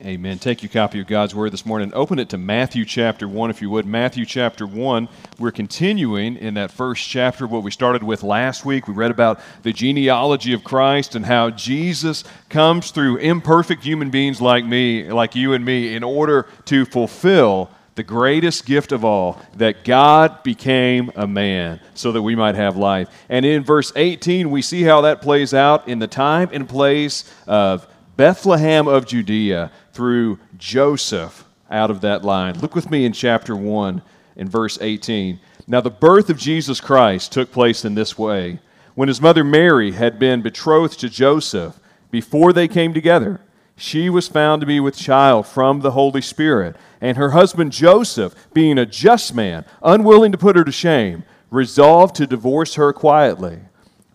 Amen. Take your copy of God's Word this morning. Open it to Matthew chapter 1, if you would. Matthew chapter 1. We're continuing in that first chapter what we started with last week. We read about the genealogy of Christ and how Jesus comes through imperfect human beings like me, like you and me, in order to fulfill the greatest gift of all that God became a man so that we might have life. And in verse 18, we see how that plays out in the time and place of Bethlehem of Judea through Joseph out of that line. Look with me in chapter 1 in verse 18. Now, the birth of Jesus Christ took place in this way. When his mother Mary had been betrothed to Joseph, before they came together, she was found to be with child from the Holy Spirit. And her husband Joseph, being a just man, unwilling to put her to shame, resolved to divorce her quietly.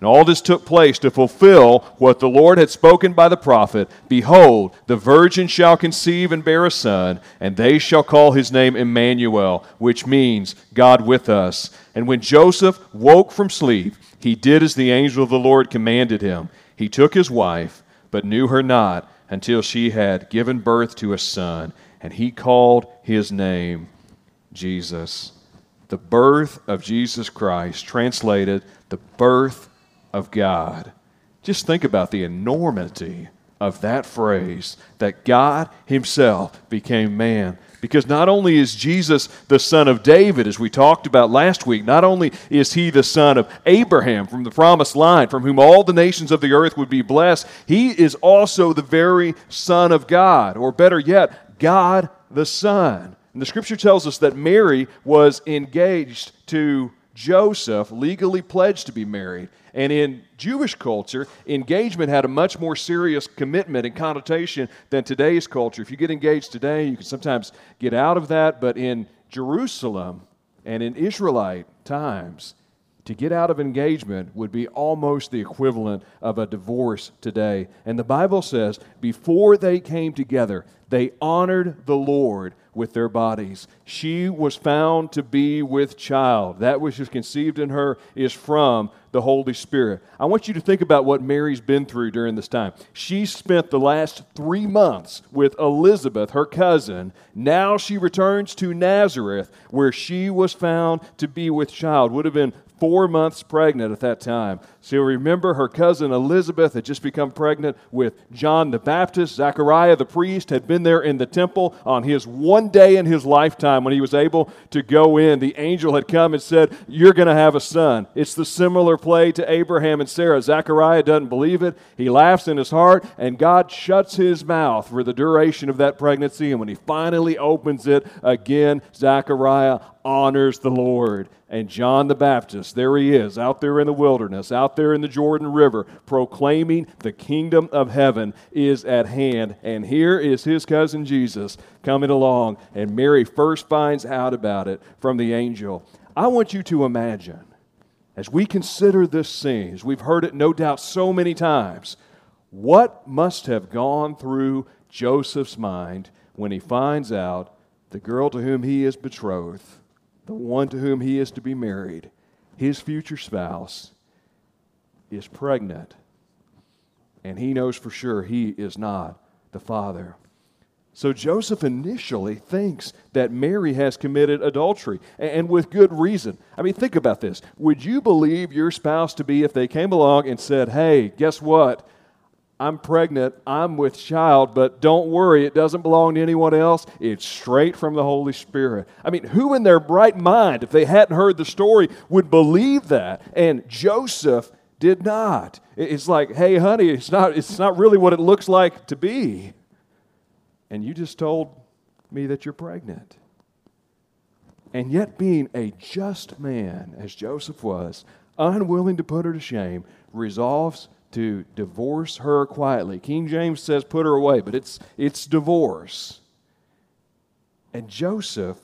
And all this took place to fulfill what the Lord had spoken by the prophet Behold, the virgin shall conceive and bear a son, and they shall call his name Emmanuel, which means God with us. And when Joseph woke from sleep, he did as the angel of the Lord commanded him. He took his wife, but knew her not until she had given birth to a son, and he called his name Jesus. The birth of Jesus Christ, translated, the birth of God. Just think about the enormity of that phrase that God Himself became man. Because not only is Jesus the son of David, as we talked about last week, not only is he the son of Abraham from the promised line, from whom all the nations of the earth would be blessed, he is also the very Son of God, or better yet, God the Son. And the scripture tells us that Mary was engaged to Joseph, legally pledged to be married. And in Jewish culture, engagement had a much more serious commitment and connotation than today's culture. If you get engaged today, you can sometimes get out of that, but in Jerusalem and in Israelite times, to get out of engagement would be almost the equivalent of a divorce today. And the Bible says, before they came together, they honored the Lord with their bodies. She was found to be with child. That which is conceived in her is from the Holy Spirit. I want you to think about what Mary's been through during this time. She spent the last three months with Elizabeth, her cousin. Now she returns to Nazareth, where she was found to be with child. Would have been four months pregnant at that time. So remember, her cousin Elizabeth had just become pregnant with John the Baptist. Zechariah the priest had been there in the temple on his one day in his lifetime when he was able to go in. The angel had come and said, You're going to have a son. It's the similar play to Abraham and Sarah. Zechariah doesn't believe it. He laughs in his heart, and God shuts his mouth for the duration of that pregnancy. And when he finally opens it again, Zechariah honors the Lord. And John the Baptist, there he is, out there in the wilderness, out there in the Jordan River, proclaiming the kingdom of heaven is at hand. And here is his cousin Jesus coming along, and Mary first finds out about it from the angel. I want you to imagine, as we consider this scene, as we've heard it no doubt so many times, what must have gone through Joseph's mind when he finds out the girl to whom he is betrothed the one to whom he is to be married, his future spouse, is pregnant. And he knows for sure he is not the father. So Joseph initially thinks that Mary has committed adultery, and with good reason. I mean, think about this. Would you believe your spouse to be if they came along and said, Hey, guess what? I'm pregnant, I'm with child, but don't worry, it doesn't belong to anyone else. It's straight from the Holy Spirit. I mean, who in their bright mind, if they hadn't heard the story, would believe that? And Joseph did not. It's like, hey, honey, it's not, it's not really what it looks like to be. And you just told me that you're pregnant. And yet, being a just man, as Joseph was, unwilling to put her to shame, resolves to divorce her quietly. King James says put her away, but it's, it's divorce. And Joseph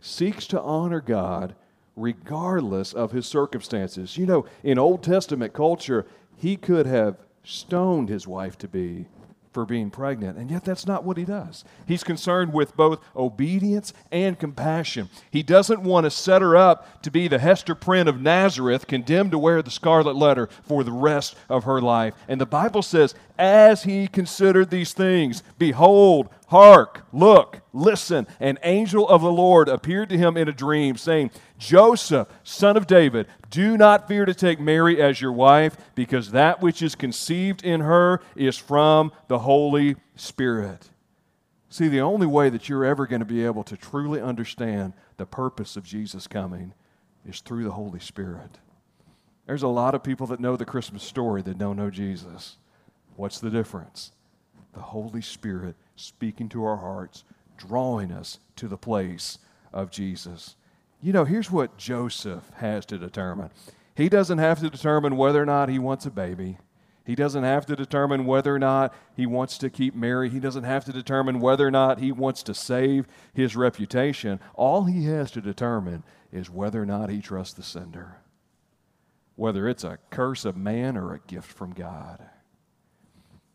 seeks to honor God regardless of his circumstances. You know, in Old Testament culture, he could have stoned his wife to be for being pregnant. And yet, that's not what he does. He's concerned with both obedience and compassion. He doesn't want to set her up to be the Hester Prynne of Nazareth, condemned to wear the scarlet letter for the rest of her life. And the Bible says, as he considered these things, behold, Hark, look, listen. An angel of the Lord appeared to him in a dream, saying, Joseph, son of David, do not fear to take Mary as your wife, because that which is conceived in her is from the Holy Spirit. See, the only way that you're ever going to be able to truly understand the purpose of Jesus coming is through the Holy Spirit. There's a lot of people that know the Christmas story that don't know Jesus. What's the difference? The Holy Spirit speaking to our hearts, drawing us to the place of Jesus. You know, here's what Joseph has to determine he doesn't have to determine whether or not he wants a baby. He doesn't have to determine whether or not he wants to keep Mary. He doesn't have to determine whether or not he wants to save his reputation. All he has to determine is whether or not he trusts the sender, whether it's a curse of man or a gift from God.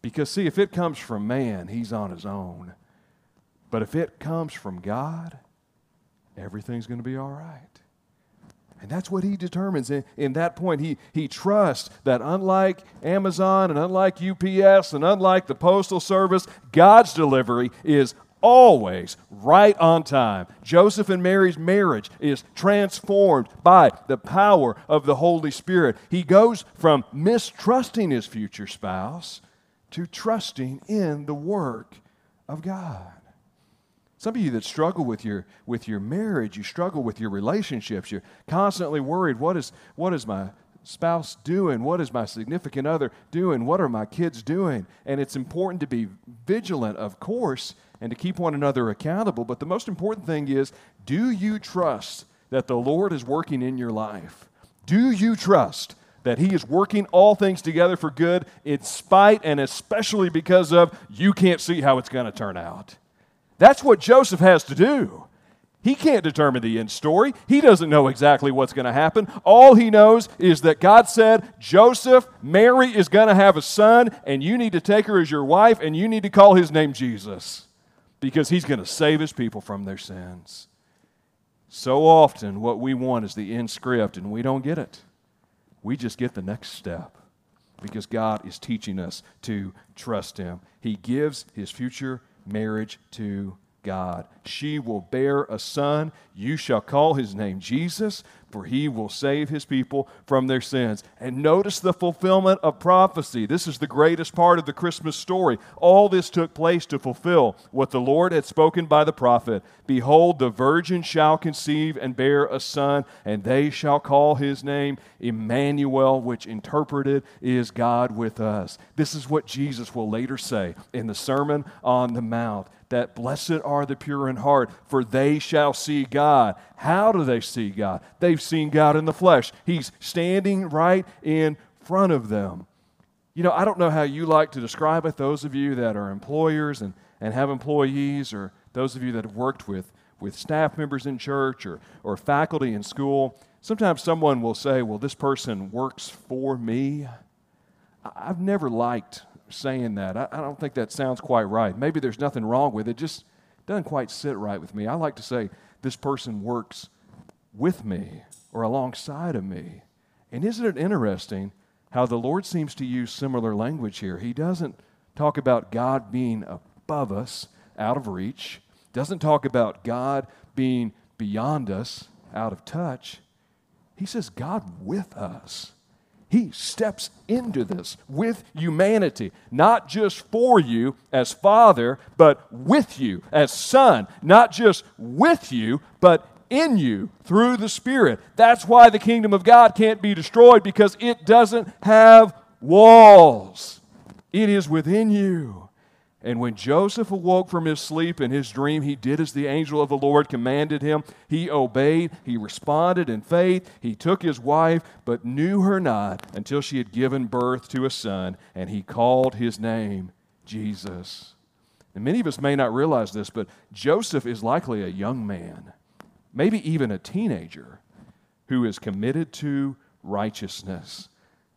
Because, see, if it comes from man, he's on his own. But if it comes from God, everything's going to be all right. And that's what he determines. In, in that point, he, he trusts that unlike Amazon and unlike UPS and unlike the Postal Service, God's delivery is always right on time. Joseph and Mary's marriage is transformed by the power of the Holy Spirit. He goes from mistrusting his future spouse to trusting in the work of God. Some of you that struggle with your, with your marriage, you struggle with your relationships, you're constantly worried what is, what is my spouse doing? What is my significant other doing? What are my kids doing? And it's important to be vigilant, of course, and to keep one another accountable. But the most important thing is do you trust that the Lord is working in your life? Do you trust that He is working all things together for good in spite and especially because of you can't see how it's going to turn out. That's what Joseph has to do. He can't determine the end story. He doesn't know exactly what's going to happen. All he knows is that God said, Joseph, Mary is going to have a son, and you need to take her as your wife, and you need to call his name Jesus because he's going to save his people from their sins. So often, what we want is the end script, and we don't get it. We just get the next step because God is teaching us to trust Him. He gives His future marriage to God. She will bear a son. You shall call his name Jesus, for he will save his people from their sins. And notice the fulfillment of prophecy. This is the greatest part of the Christmas story. All this took place to fulfill what the Lord had spoken by the prophet Behold, the virgin shall conceive and bear a son, and they shall call his name Emmanuel, which interpreted is God with us. This is what Jesus will later say in the Sermon on the Mount that blessed are the pure in heart, for they shall see God. How do they see God? They've seen God in the flesh. He's standing right in front of them. You know, I don't know how you like to describe it, those of you that are employers and, and have employees, or those of you that have worked with, with staff members in church or, or faculty in school. Sometimes someone will say, Well, this person works for me. I've never liked saying that. I, I, don't think that sounds quite right. Maybe there's nothing wrong with it, just doesn't quite sit right with me. I like to say, this person works with me or alongside of me. And isn't it interesting how the Lord seems to use similar language here? He doesn't talk about God being above us, out of reach, doesn't talk about God being beyond us, out of touch. He says, God with us. He steps into this with humanity, not just for you as Father, but with you as Son, not just with you, but in you through the Spirit. That's why the kingdom of God can't be destroyed because it doesn't have walls, it is within you. And when Joseph awoke from his sleep in his dream, he did as the angel of the Lord commanded him. He obeyed, he responded in faith. He took his wife, but knew her not until she had given birth to a son, and he called his name Jesus. And many of us may not realize this, but Joseph is likely a young man, maybe even a teenager, who is committed to righteousness.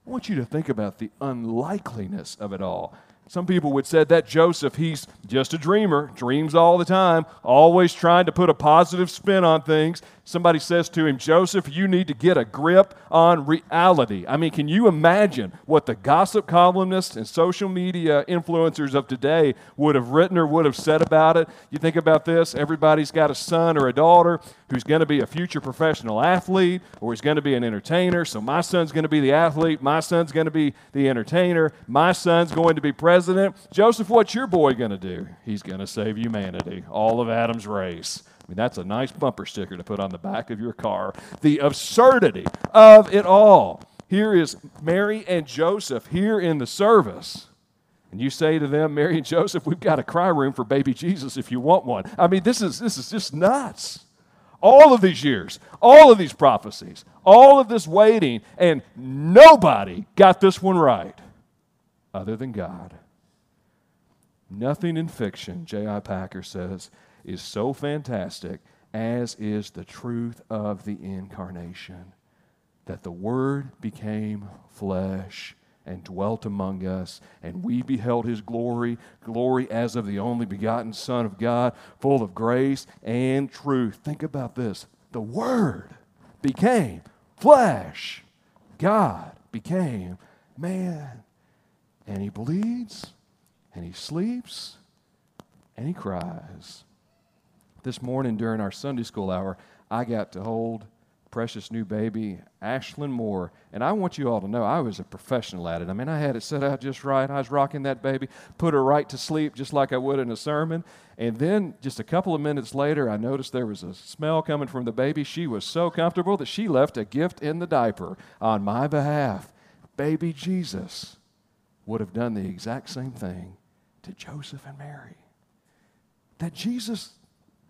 I want you to think about the unlikeliness of it all. Some people would say that Joseph, he's just a dreamer, dreams all the time, always trying to put a positive spin on things. Somebody says to him, Joseph, you need to get a grip on reality. I mean, can you imagine what the gossip columnists and social media influencers of today would have written or would have said about it? You think about this everybody's got a son or a daughter who's going to be a future professional athlete or he's going to be an entertainer. So my son's going to be the athlete, my son's going to be the entertainer, my son's going to be president. Joseph, what's your boy going to do? He's going to save humanity, all of Adam's race. Mean, that's a nice bumper sticker to put on the back of your car. The absurdity of it all. Here is Mary and Joseph here in the service. And you say to them, Mary and Joseph, we've got a cry room for baby Jesus if you want one. I mean, this is, this is just nuts. All of these years, all of these prophecies, all of this waiting, and nobody got this one right other than God. Nothing in fiction, J.I. Packer says, is so fantastic as is the truth of the incarnation. That the Word became flesh and dwelt among us, and we beheld his glory, glory as of the only begotten Son of God, full of grace and truth. Think about this the Word became flesh, God became man. And he bleeds, and he sleeps, and he cries. This morning during our Sunday school hour, I got to hold precious new baby, Ashlyn Moore. And I want you all to know I was a professional at it. I mean, I had it set out just right. I was rocking that baby, put her right to sleep just like I would in a sermon. And then just a couple of minutes later, I noticed there was a smell coming from the baby. She was so comfortable that she left a gift in the diaper on my behalf. Baby Jesus would have done the exact same thing to Joseph and Mary. That Jesus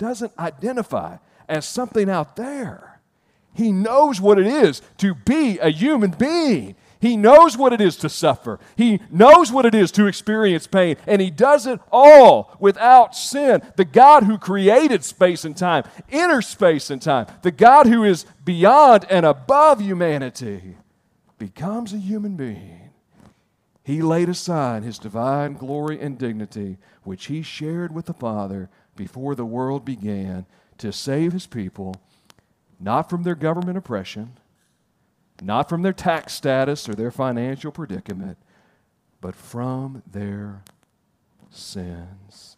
doesn't identify as something out there. He knows what it is to be a human being. He knows what it is to suffer. He knows what it is to experience pain. And He does it all without sin. The God who created space and time, inner space and time, the God who is beyond and above humanity, becomes a human being. He laid aside His divine glory and dignity, which He shared with the Father before the world began to save his people, not from their government oppression, not from their tax status or their financial predicament, but from their sins.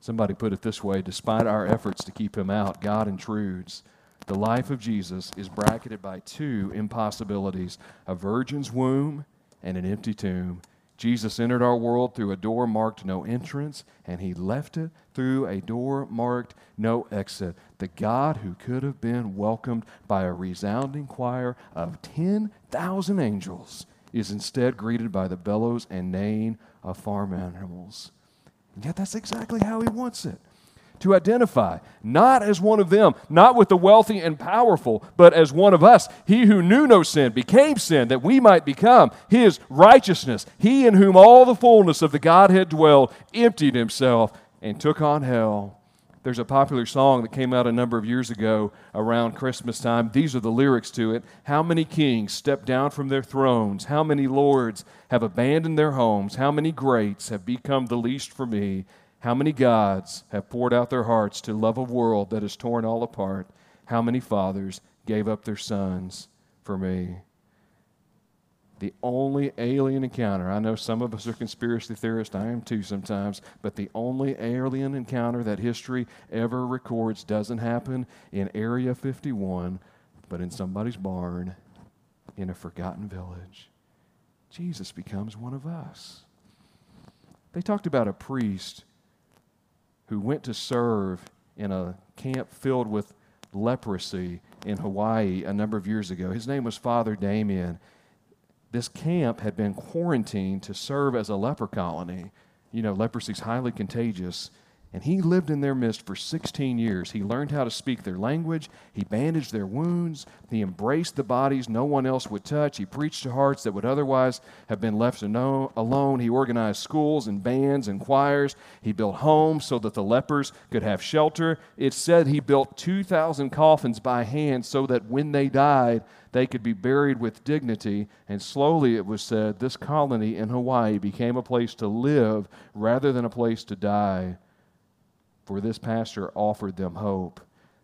Somebody put it this way despite our efforts to keep him out, God intrudes. The life of Jesus is bracketed by two impossibilities a virgin's womb and an empty tomb. Jesus entered our world through a door marked no entrance, and he left it through a door marked no exit. The God who could have been welcomed by a resounding choir of 10,000 angels is instead greeted by the bellows and neighing of farm animals. And yet, that's exactly how he wants it to identify, not as one of them, not with the wealthy and powerful, but as one of us. He who knew no sin became sin that we might become his righteousness. He in whom all the fullness of the Godhead dwelled emptied himself and took on hell. There's a popular song that came out a number of years ago around Christmas time. These are the lyrics to it. How many kings stepped down from their thrones? How many lords have abandoned their homes? How many greats have become the least for me? How many gods have poured out their hearts to love a world that is torn all apart? How many fathers gave up their sons for me? The only alien encounter, I know some of us are conspiracy theorists, I am too sometimes, but the only alien encounter that history ever records doesn't happen in Area 51, but in somebody's barn in a forgotten village. Jesus becomes one of us. They talked about a priest who went to serve in a camp filled with leprosy in Hawaii a number of years ago. His name was Father Damien. This camp had been quarantined to serve as a leper colony. You know, leprosy is highly contagious. And he lived in their midst for 16 years. He learned how to speak their language. He bandaged their wounds. He embraced the bodies no one else would touch. He preached to hearts that would otherwise have been left alone. He organized schools and bands and choirs. He built homes so that the lepers could have shelter. It said he built 2,000 coffins by hand so that when they died, they could be buried with dignity. And slowly, it was said, this colony in Hawaii became a place to live rather than a place to die for this pastor offered them hope.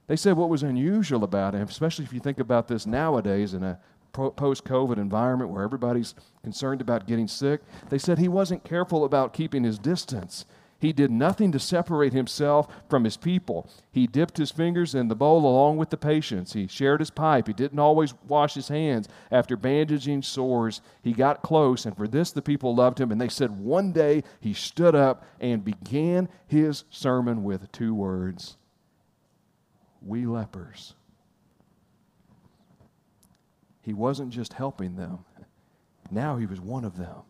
They said what was unusual about him, especially if you think about this nowadays in a post COVID environment where everybody's concerned about getting sick, they said he wasn't careful about keeping his distance. He did nothing to separate himself from his people. He dipped his fingers in the bowl along with the patients. He shared his pipe. He didn't always wash his hands. After bandaging sores, he got close, and for this the people loved him. And they said one day he stood up and began his sermon with two words We lepers. He wasn't just helping them, now he was one of them.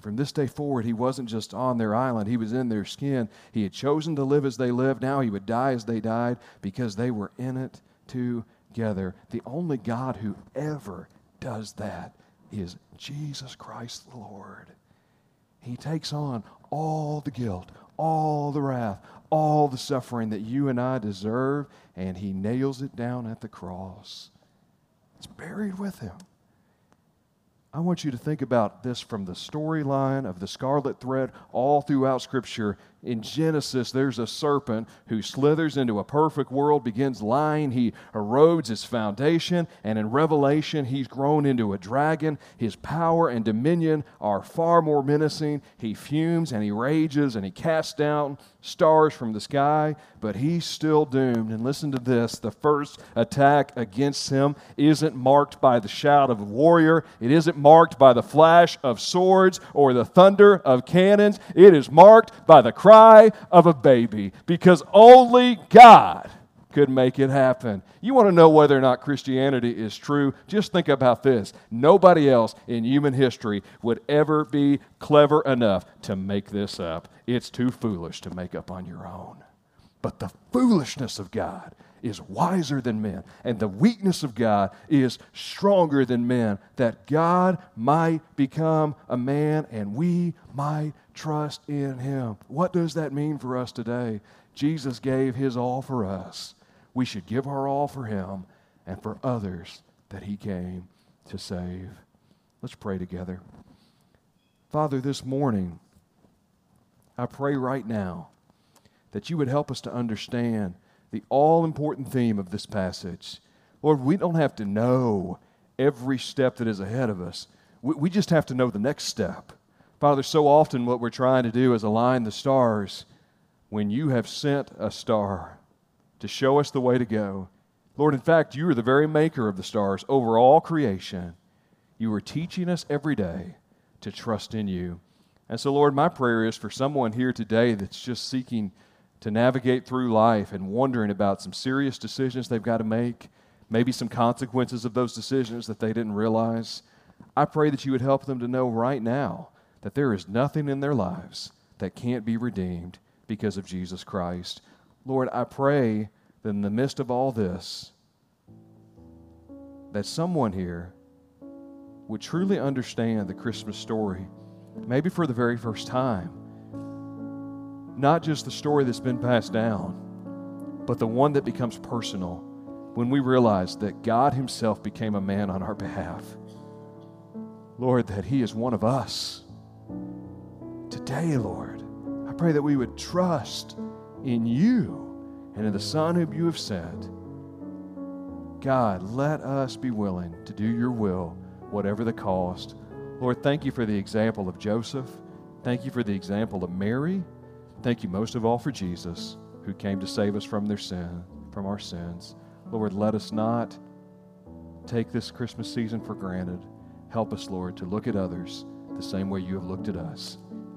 And from this day forward, he wasn't just on their island, he was in their skin. He had chosen to live as they lived. Now he would die as they died because they were in it together. The only God who ever does that is Jesus Christ the Lord. He takes on all the guilt, all the wrath, all the suffering that you and I deserve, and he nails it down at the cross. It's buried with him. I want you to think about this from the storyline of the scarlet thread all throughout Scripture in Genesis, there's a serpent who slithers into a perfect world, begins lying. He erodes its foundation. And in Revelation, he's grown into a dragon. His power and dominion are far more menacing. He fumes and he rages and he casts down stars from the sky, but he's still doomed. And listen to this the first attack against him isn't marked by the shout of a warrior, it isn't marked by the flash of swords or the thunder of cannons. It is marked by the cry of a baby because only God could make it happen. You want to know whether or not Christianity is true? Just think about this. Nobody else in human history would ever be clever enough to make this up. It's too foolish to make up on your own. But the foolishness of God is wiser than men, and the weakness of God is stronger than men, that God might become a man and we might trust in him. What does that mean for us today? Jesus gave his all for us. We should give our all for him and for others that he came to save. Let's pray together. Father, this morning, I pray right now that you would help us to understand the all important theme of this passage. Lord, we don't have to know every step that is ahead of us, we, we just have to know the next step. Father, so often what we're trying to do is align the stars when you have sent a star to show us the way to go. Lord, in fact, you are the very maker of the stars over all creation. You are teaching us every day to trust in you. And so, Lord, my prayer is for someone here today that's just seeking to navigate through life and wondering about some serious decisions they've got to make, maybe some consequences of those decisions that they didn't realize. I pray that you would help them to know right now that there is nothing in their lives that can't be redeemed because of Jesus Christ. Lord, I pray that in the midst of all this, that someone here would truly understand the Christmas story, maybe for the very first time not just the story that's been passed down, but the one that becomes personal when we realize that God Himself became a man on our behalf. Lord, that He is one of us. Today, Lord, I pray that we would trust in you and in the Son whom you have sent. God, let us be willing to do your will, whatever the cost. Lord, thank you for the example of Joseph. Thank you for the example of Mary. Thank you most of all for Jesus, who came to save us from their sin, from our sins. Lord, let us not take this Christmas season for granted. Help us, Lord, to look at others the same way you have looked at us.